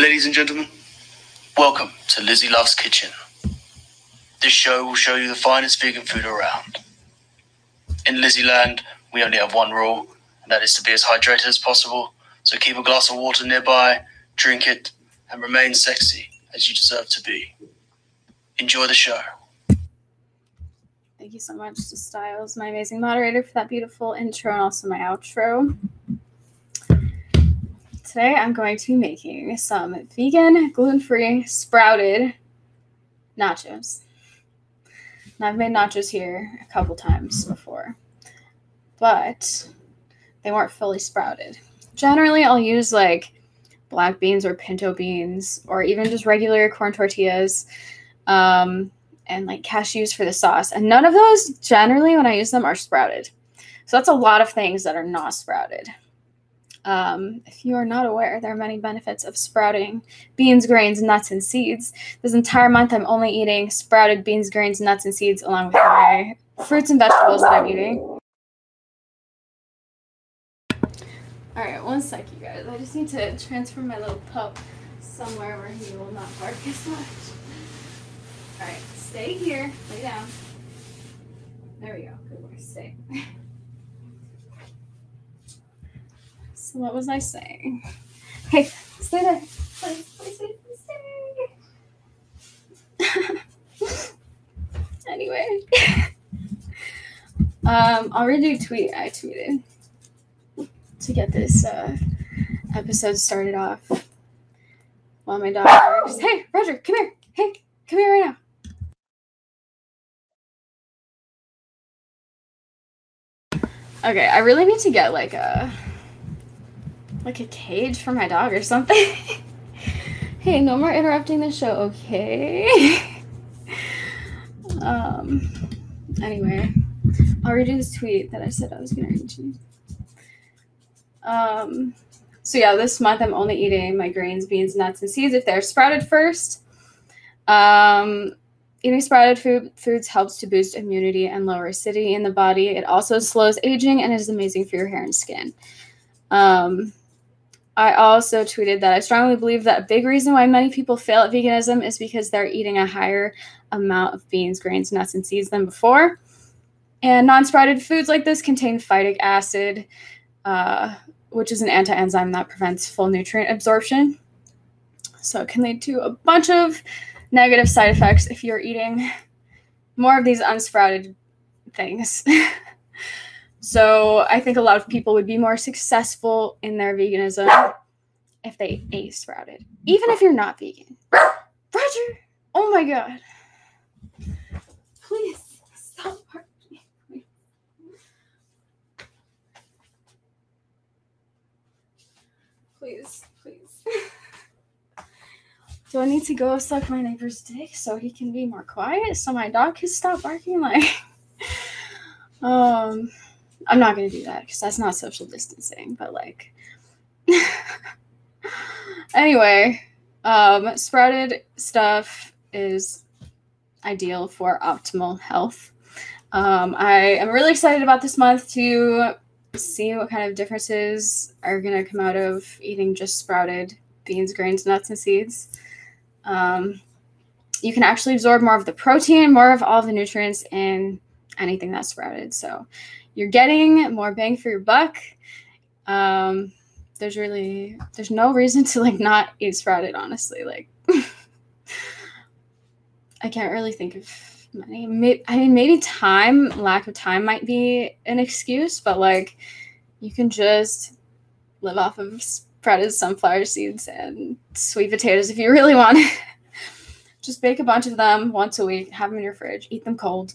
Ladies and gentlemen, welcome to Lizzie Loves Kitchen. This show will show you the finest vegan food around. In Lizzie Land, we only have one rule, and that is to be as hydrated as possible. So keep a glass of water nearby, drink it, and remain sexy as you deserve to be. Enjoy the show. Thank you so much to Styles, my amazing moderator, for that beautiful intro and also my outro. Today I'm going to be making some vegan, gluten free, sprouted nachos. And I've made nachos here a couple times before, but they weren't fully sprouted. Generally, I'll use like black beans or pinto beans or even just regular corn tortillas um, and like cashews for the sauce. And none of those, generally, when I use them, are sprouted. So that's a lot of things that are not sprouted. Um, if you are not aware, there are many benefits of sprouting beans, grains, nuts, and seeds. This entire month, I'm only eating sprouted beans, grains, nuts, and seeds along with my fruits and vegetables that I'm eating. All right, one sec, you guys. I just need to transfer my little pup somewhere where he will not bark as much. All right, stay here. Lay down. There we go. Good boy. Stay. So what was I saying? Hey, stay there. Please, please, please anyway. um, I'll read you a tweet I tweeted to get this uh, episode started off. While my dog barks. Hey, Roger, come here. Hey, come here right now. Okay, I really need to get like a like a cage for my dog or something. hey, no more interrupting the show, okay? um anyway, I'll read you this tweet that I said I was gonna read you. Um so yeah, this month I'm only eating my grains, beans, nuts, and seeds if they're sprouted first. Um Eating sprouted food, foods helps to boost immunity and lower acidity in the body. It also slows aging and is amazing for your hair and skin. Um, I also tweeted that I strongly believe that a big reason why many people fail at veganism is because they're eating a higher amount of beans, grains, nuts, and seeds than before. And non sprouted foods like this contain phytic acid, uh, which is an anti enzyme that prevents full nutrient absorption. So it can lead to a bunch of negative side effects if you're eating more of these unsprouted things. so I think a lot of people would be more successful in their veganism if they ate sprouted, even if you're not vegan. Roger, oh my god. Please stop barking. Please, please. Do I need to go suck my neighbor's dick so he can be more quiet so my dog can stop barking? Like, um, I'm not gonna do that because that's not social distancing. But like, anyway, um, sprouted stuff is ideal for optimal health. Um, I am really excited about this month to see what kind of differences are gonna come out of eating just sprouted beans, grains, nuts, and seeds um, you can actually absorb more of the protein, more of all of the nutrients in anything that's sprouted. So you're getting more bang for your buck. Um, there's really there's no reason to like not eat sprouted. Honestly, like I can't really think of many. I mean, maybe time lack of time might be an excuse, but like you can just live off of sprouted sunflower seeds and sweet potatoes if you really want. Just bake a bunch of them once a week, have them in your fridge, eat them cold.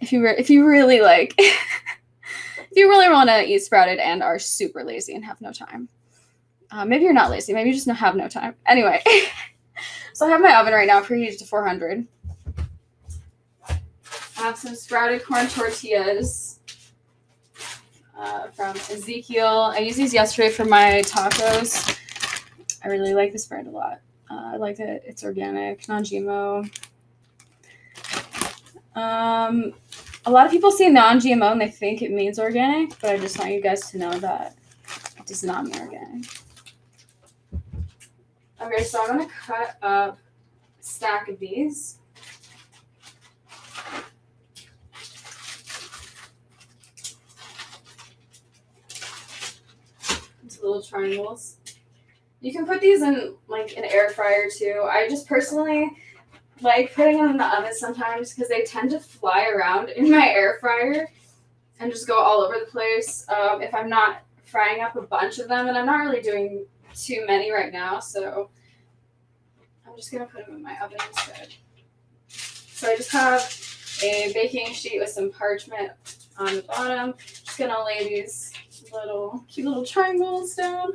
If you re- if you really like if you really want to eat sprouted and are super lazy and have no time. Uh, maybe you're not lazy, maybe you just have no time. Anyway, so I have my oven right now preheated to 400. I have some sprouted corn tortillas uh, from Ezekiel. I used these yesterday for my tacos. I really like this brand a lot. Uh, I like that it's organic, non-GMO. Um, a lot of people see non-GMO and they think it means organic, but I just want you guys to know that it does not mean organic. Okay, so I'm gonna cut up a stack of these. Into little triangles. You can put these in like an air fryer too. I just personally like putting them in the oven sometimes because they tend to fly around in my air fryer and just go all over the place. Um, if I'm not frying up a bunch of them, and I'm not really doing too many right now, so I'm just gonna put them in my oven instead. So I just have a baking sheet with some parchment on the bottom. Just gonna lay these little cute little triangles down.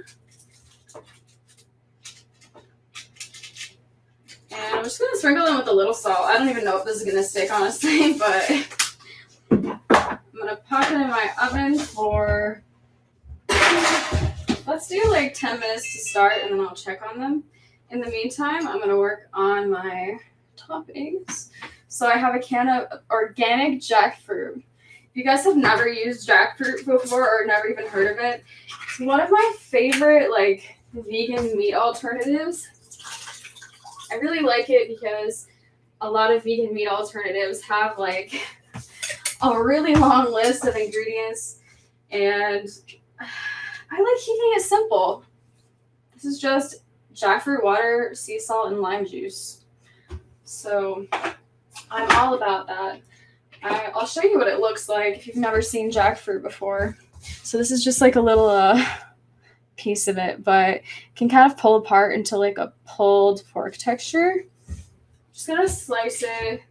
And I'm just gonna sprinkle them with a little salt. I don't even know if this is gonna stick honestly, but I'm gonna pop it in my oven for let's do like 10 minutes to start and then I'll check on them. In the meantime, I'm gonna work on my toppings. So I have a can of organic jackfruit. If you guys have never used jackfruit before or never even heard of it, it's one of my favorite like vegan meat alternatives. I really like it because a lot of vegan meat alternatives have like a really long list of ingredients and I like keeping it simple. This is just jackfruit water, sea salt, and lime juice. So I'm all about that. I, will show you what it looks like if you've never seen jackfruit before. So this is just like a little uh, piece of it, but can kind of pull apart into like a pulled pork texture. Just gonna slice it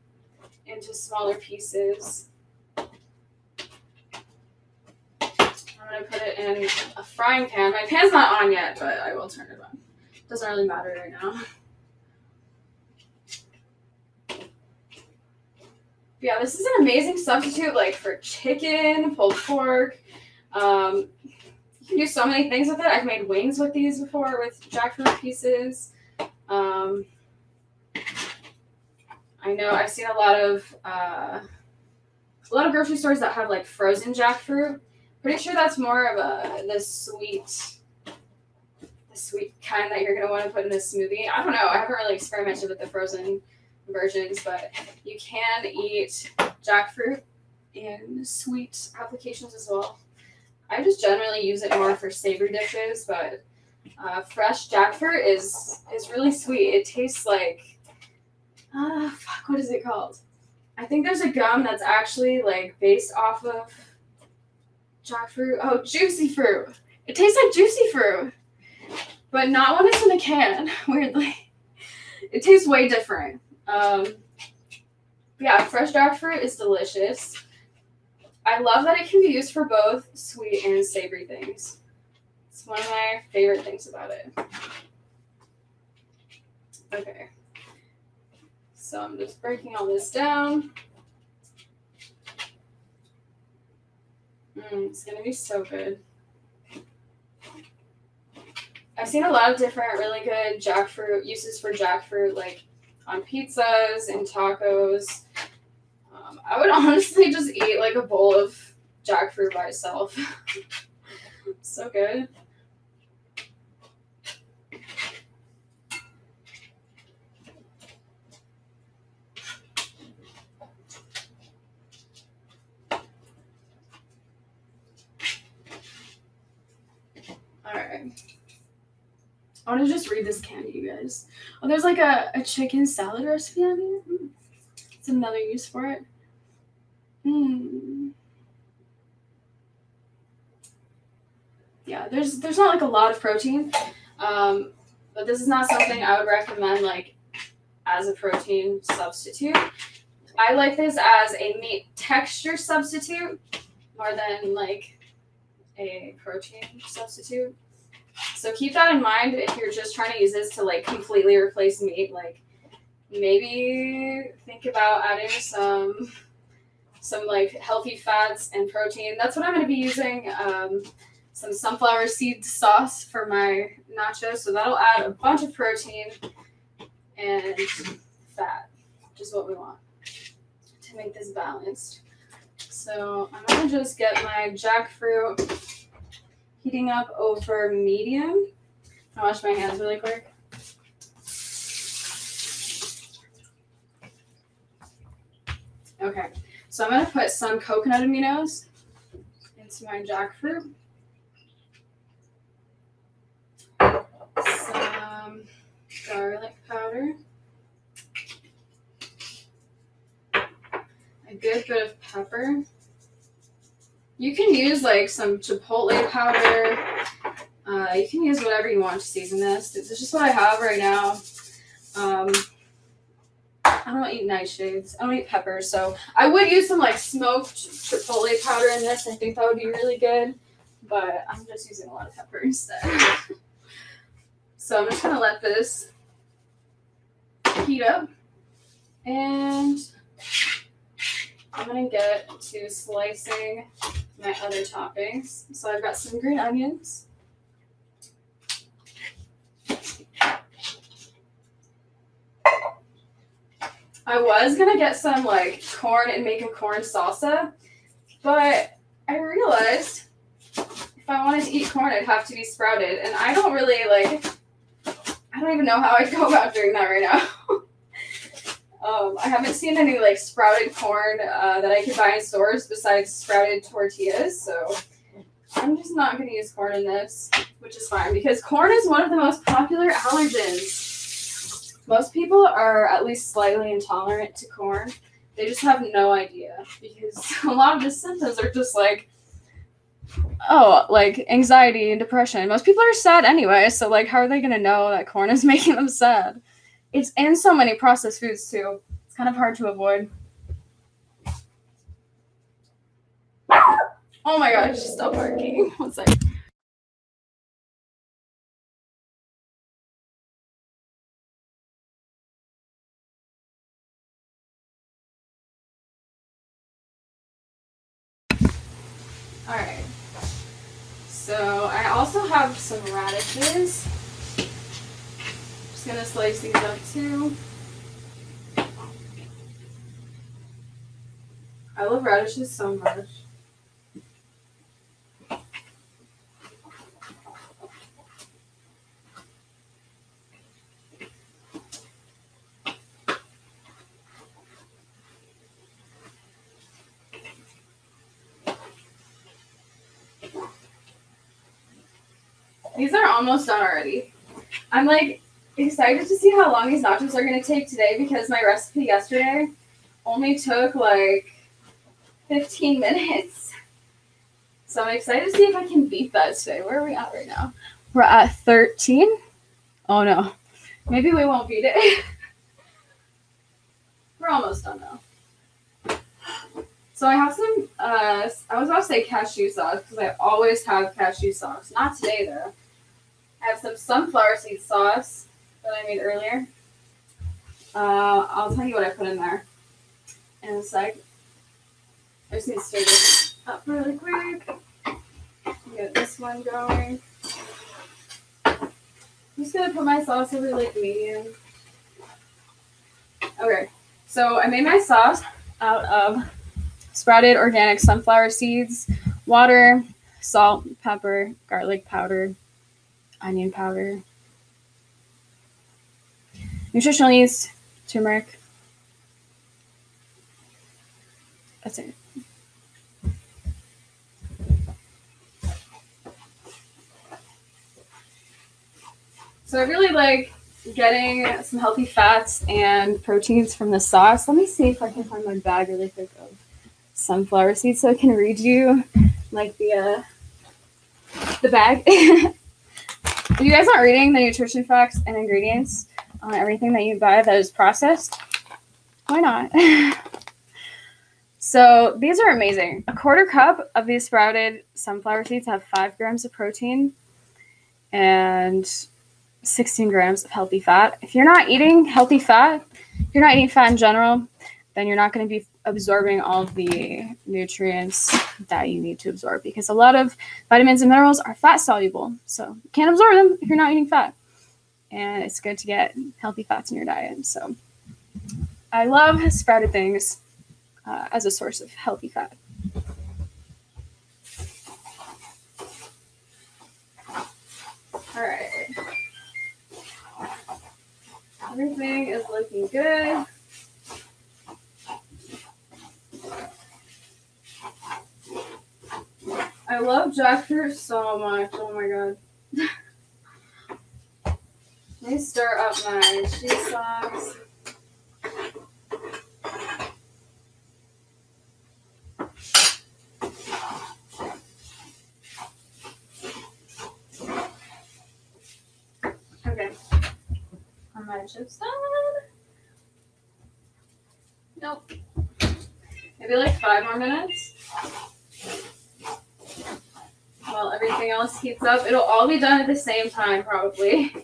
into smaller pieces. I'm gonna put it in a frying pan. My pan's not on yet, but I will turn it on. Doesn't really matter right now. Yeah, this is an amazing substitute, like for chicken, pulled pork. Um, you can do so many things with it. I've made wings with these before with jackfruit pieces. Um, I know I've seen a lot of uh, a lot of grocery stores that have like frozen jackfruit Pretty sure that's more of a the sweet, the sweet kind that you're gonna want to put in a smoothie. I don't know. I haven't really experimented with the frozen versions, but you can eat jackfruit in sweet applications as well. I just generally use it more for savory dishes, but uh, fresh jackfruit is is really sweet. It tastes like uh, fuck, what is it called? I think there's a gum that's actually like based off of jackfruit. Oh, juicy fruit. It tastes like juicy fruit, but not when it's in a can. Weirdly, it tastes way different. Um, yeah, fresh jackfruit is delicious. I love that it can be used for both sweet and savory things. It's one of my favorite things about it. Okay. So I'm just breaking all this down. Mm, it's gonna be so good. I've seen a lot of different really good jackfruit uses for jackfruit, like on pizzas and tacos. I would honestly just eat like a bowl of jackfruit by itself. so good. Alright. I want to just read this candy, you guys. Oh, there's like a, a chicken salad recipe on here. Mm. It's another use for it. Hmm. Yeah, there's there's not like a lot of protein, um, but this is not something I would recommend like as a protein substitute. I like this as a meat texture substitute more than like a protein substitute. So keep that in mind if you're just trying to use this to like completely replace meat. Like maybe think about adding some some like healthy fats and protein. That's what I'm going to be using. Um, some sunflower seed sauce for my nachos. So that'll add a bunch of protein and fat, which is what we want to make this balanced. So I'm going to just get my jackfruit heating up over medium. I'll wash my hands really quick. Okay so I'm gonna put some coconut aminos into my jackfruit. Some garlic powder. A good bit of pepper. You can use like some chipotle powder. Uh, you can use whatever you want to season this. This is just what I have right now. Um, I don't eat nightshades. I don't eat peppers, so I would use some like smoked chipotle powder in this. I think that would be really good, but I'm just using a lot of pepper instead. so I'm just gonna let this heat up, and I'm gonna get to slicing my other toppings. So I've got some green onions. I was gonna get some like corn and make a corn salsa, but I realized if I wanted to eat corn, it'd have to be sprouted, and I don't really like. I don't even know how I'd go about doing that right now. um, I haven't seen any like sprouted corn uh, that I could buy in stores besides sprouted tortillas, so I'm just not gonna use corn in this, which is fine because corn is one of the most popular allergens. Most people are at least slightly intolerant to corn. They just have no idea because a lot of the symptoms are just like, oh, like anxiety and depression. Most people are sad anyway, so like, how are they gonna know that corn is making them sad? It's in so many processed foods too. It's kind of hard to avoid. Oh my gosh, stop barking. One sec. So I also have some radishes. Just gonna slice these up too. I love radishes so much. These are almost done already. I'm like excited to see how long these nachos are gonna take today because my recipe yesterday only took like 15 minutes. So I'm excited to see if I can beat that today. Where are we at right now? We're at 13. Oh no. Maybe we won't beat it. We're almost done though. So I have some, uh, I was about to say cashew sauce because I always have cashew sauce. Not today though. I have some sunflower seed sauce that I made earlier. Uh, I'll tell you what I put in there in a sec. I just need to stir this up really quick. Get this one going. I'm just gonna put my sauce over like medium. Okay, so I made my sauce out of sprouted organic sunflower seeds, water, salt, pepper, garlic powder, onion powder, nutritional yeast, turmeric. That's it. So I really like getting some healthy fats and proteins from the sauce. Let me see if I can find my bag really quick of sunflower seeds so I can read you like the uh, the bag. if you guys aren't reading the nutrition facts and ingredients on everything that you buy that is processed, why not? so these are amazing. A quarter cup of these sprouted sunflower seeds have five grams of protein and 16 grams of healthy fat. If you're not eating healthy fat, you're not eating fat in general, then you're not going to be absorbing all the nutrients that you need to absorb because a lot of vitamins and minerals are fat soluble. So you can't absorb them if you're not eating fat. And it's good to get healthy fats in your diet. So I love sprouted things uh, as a source of healthy fat. All right. Everything is looking good. Love jackfruit so much. Oh my god. Let me stir up my cheese sauce. Okay. Are my chips done? Nope. Maybe like five more minutes. While everything else heats up, it'll all be done at the same time, probably.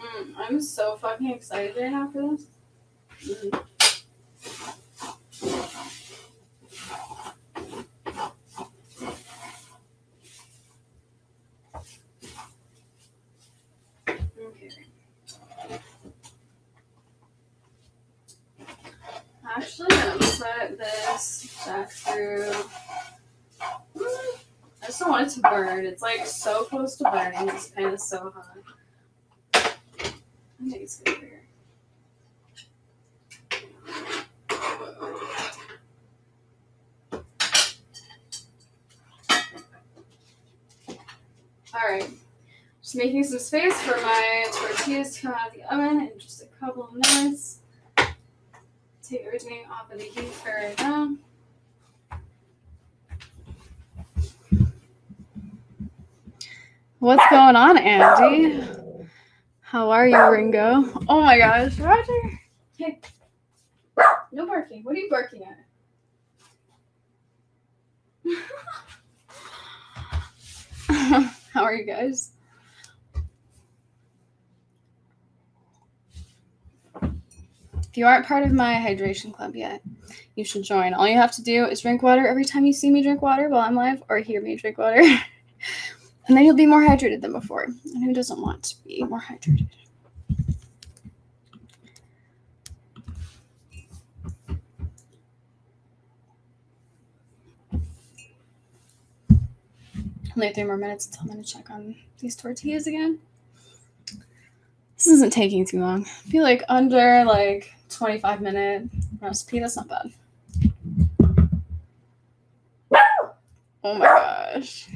Mm, I'm so fucking excited right now for this. Mm. Okay. Actually, I'm gonna put this jackfruit. Mm, I just don't want it to burn. It's like so close to burning. It's kind of so hot. Here. Alright. Just making some space for my tortillas to come out of the oven in just a couple of minutes. Take everything off of the heat for right now. What's going on, Andy? How are you, Ringo? Oh my gosh, Roger. Hey. No barking. What are you barking at? How are you guys? If you aren't part of my hydration club yet, you should join. All you have to do is drink water every time you see me drink water while I'm live or hear me drink water. and then you'll be more hydrated than before. And who doesn't want to be more hydrated? Only three more minutes until I'm gonna check on these tortillas again. This isn't taking too long. I feel like under like 25 minute recipe, that's not bad. Oh my gosh.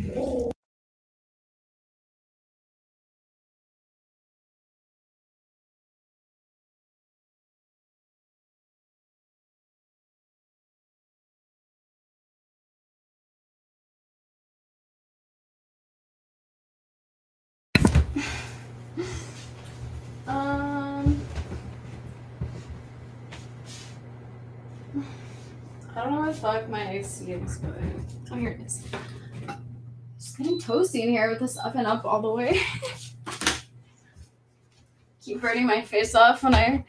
Fuck my is, but oh, here it is. Just getting toasty in here with this up and up all the way. Keep burning my face off when I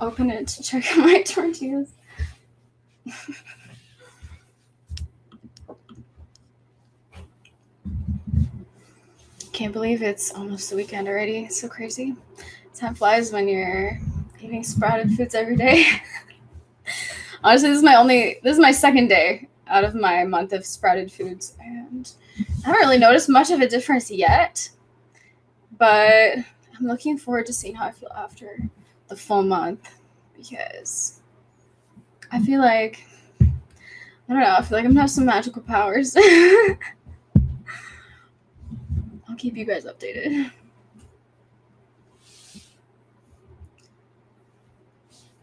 open it to check my tortillas. Can't believe it's almost the weekend already. It's so crazy. Time flies when you're eating sprouted foods every day. Honestly, this is my only this is my second day out of my month of sprouted foods and I haven't really noticed much of a difference yet. But I'm looking forward to seeing how I feel after the full month because I feel like I don't know, I feel like I'm gonna have some magical powers. I'll keep you guys updated.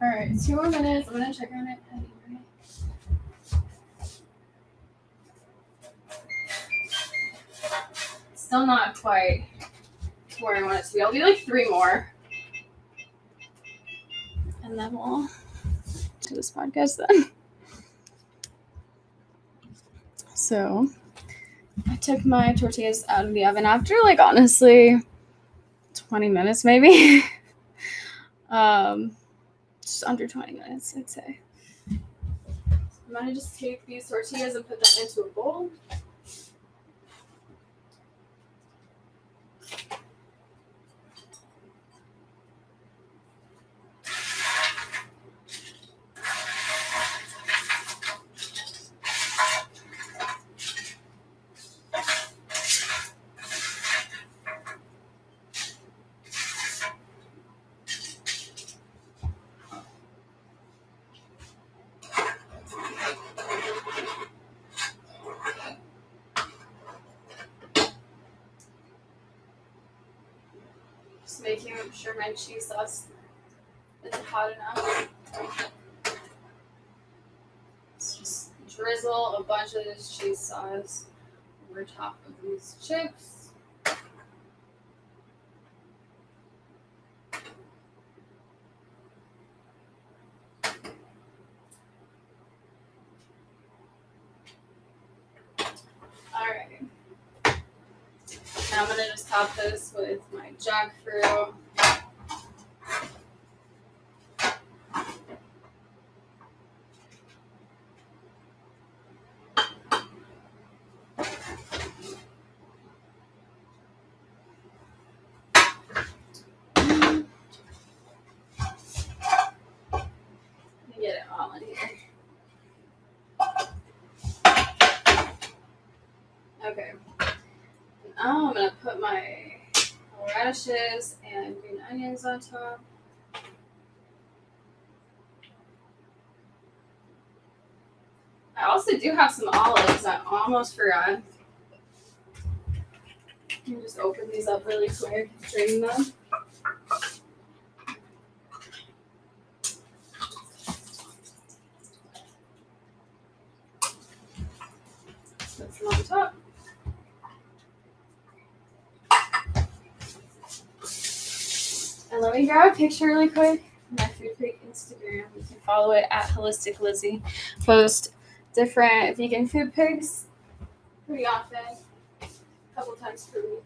All right, two more minutes. I'm gonna check on it. Still not quite where I want it to be. I'll do like three more, and then we'll do this podcast then. So, I took my tortillas out of the oven after like honestly 20 minutes maybe. um just under 20 minutes, I'd say. I'm gonna just take these tortillas and put them into a bowl. Making sure my cheese sauce isn't hot enough. Let's just drizzle a bunch of this cheese sauce over top of these chips. Now I'm gonna just top this with my jackfruit. Let me get it all in here. Okay. Now I'm gonna put my radishes and green onions on top. I also do have some olives. I almost forgot. Just open these up really quick, drain them. Put some on top. Me grab a picture really quick. My food pic Instagram. You can follow it at Holistic Lizzie. Post different vegan food pics pretty often, a couple times per week.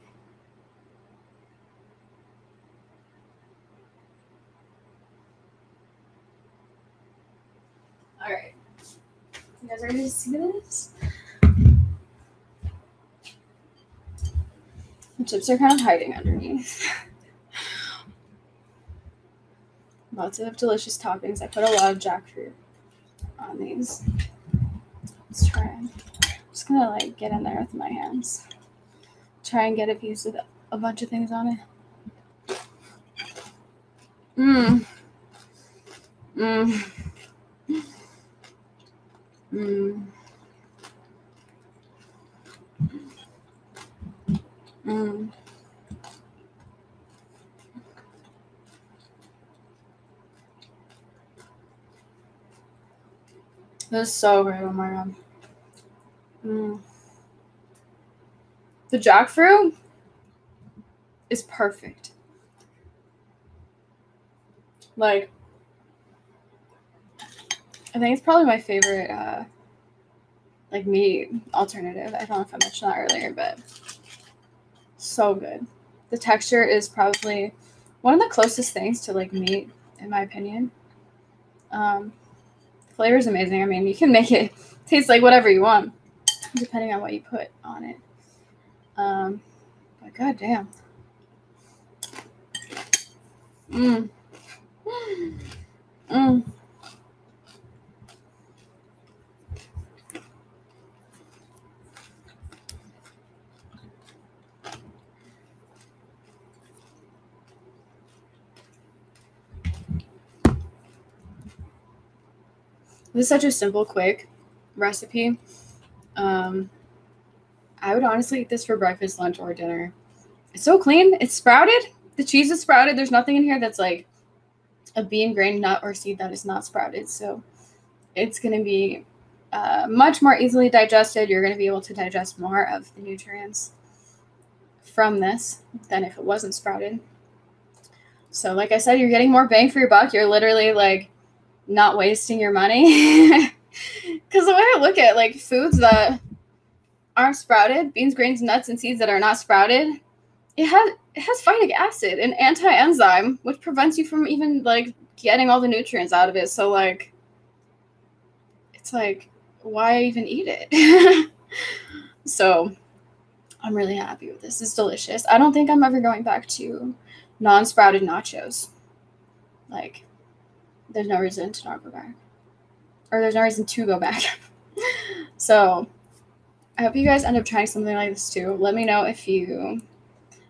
All right. You guys ready to see this? The chips are kind of hiding underneath. Lots of delicious toppings. I put a lot of jackfruit on these. Let's try. I'm just gonna like get in there with my hands. Try and get a piece with a bunch of things on it. Mmm. Mmm. Mmm. Mmm. This is so good. Oh my god. Mm. The jackfruit is perfect. Like, I think it's probably my favorite, uh, like meat alternative. I don't know if I mentioned that earlier, but so good. The texture is probably one of the closest things to like meat, in my opinion. Um, flavor is amazing. I mean, you can make it taste like whatever you want, depending on what you put on it. Um, but goddamn. Mmm. Mmm. This is such a simple, quick recipe. Um, I would honestly eat this for breakfast, lunch, or dinner. It's so clean. It's sprouted. The cheese is sprouted. There's nothing in here that's like a bean, grain, nut, or seed that is not sprouted. So it's going to be uh, much more easily digested. You're going to be able to digest more of the nutrients from this than if it wasn't sprouted. So, like I said, you're getting more bang for your buck. You're literally like not wasting your money. Because the way I look at like foods that aren't sprouted, beans, grains, nuts, and seeds that are not sprouted, it has it has phytic acid, an anti-enzyme, which prevents you from even like getting all the nutrients out of it. So like, it's like, why even eat it? so, I'm really happy with this. It's delicious. I don't think I'm ever going back to non-sprouted nachos. Like, there's no reason to not go back. Or there's no reason to go back. so I hope you guys end up trying something like this too. Let me know if you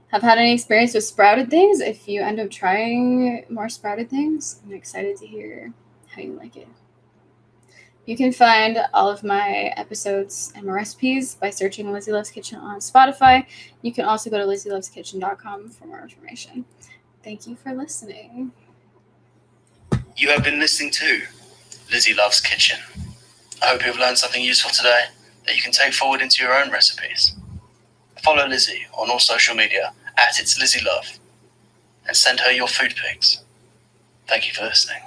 have had any experience with sprouted things. If you end up trying more sprouted things, I'm excited to hear how you like it. You can find all of my episodes and my recipes by searching Lizzie Loves Kitchen on Spotify. You can also go to lizzieloveskitchen.com for more information. Thank you for listening. You have been listening to Lizzie Loves Kitchen. I hope you have learned something useful today that you can take forward into your own recipes. Follow Lizzie on all social media at It's Lizzie Love and send her your food pics. Thank you for listening.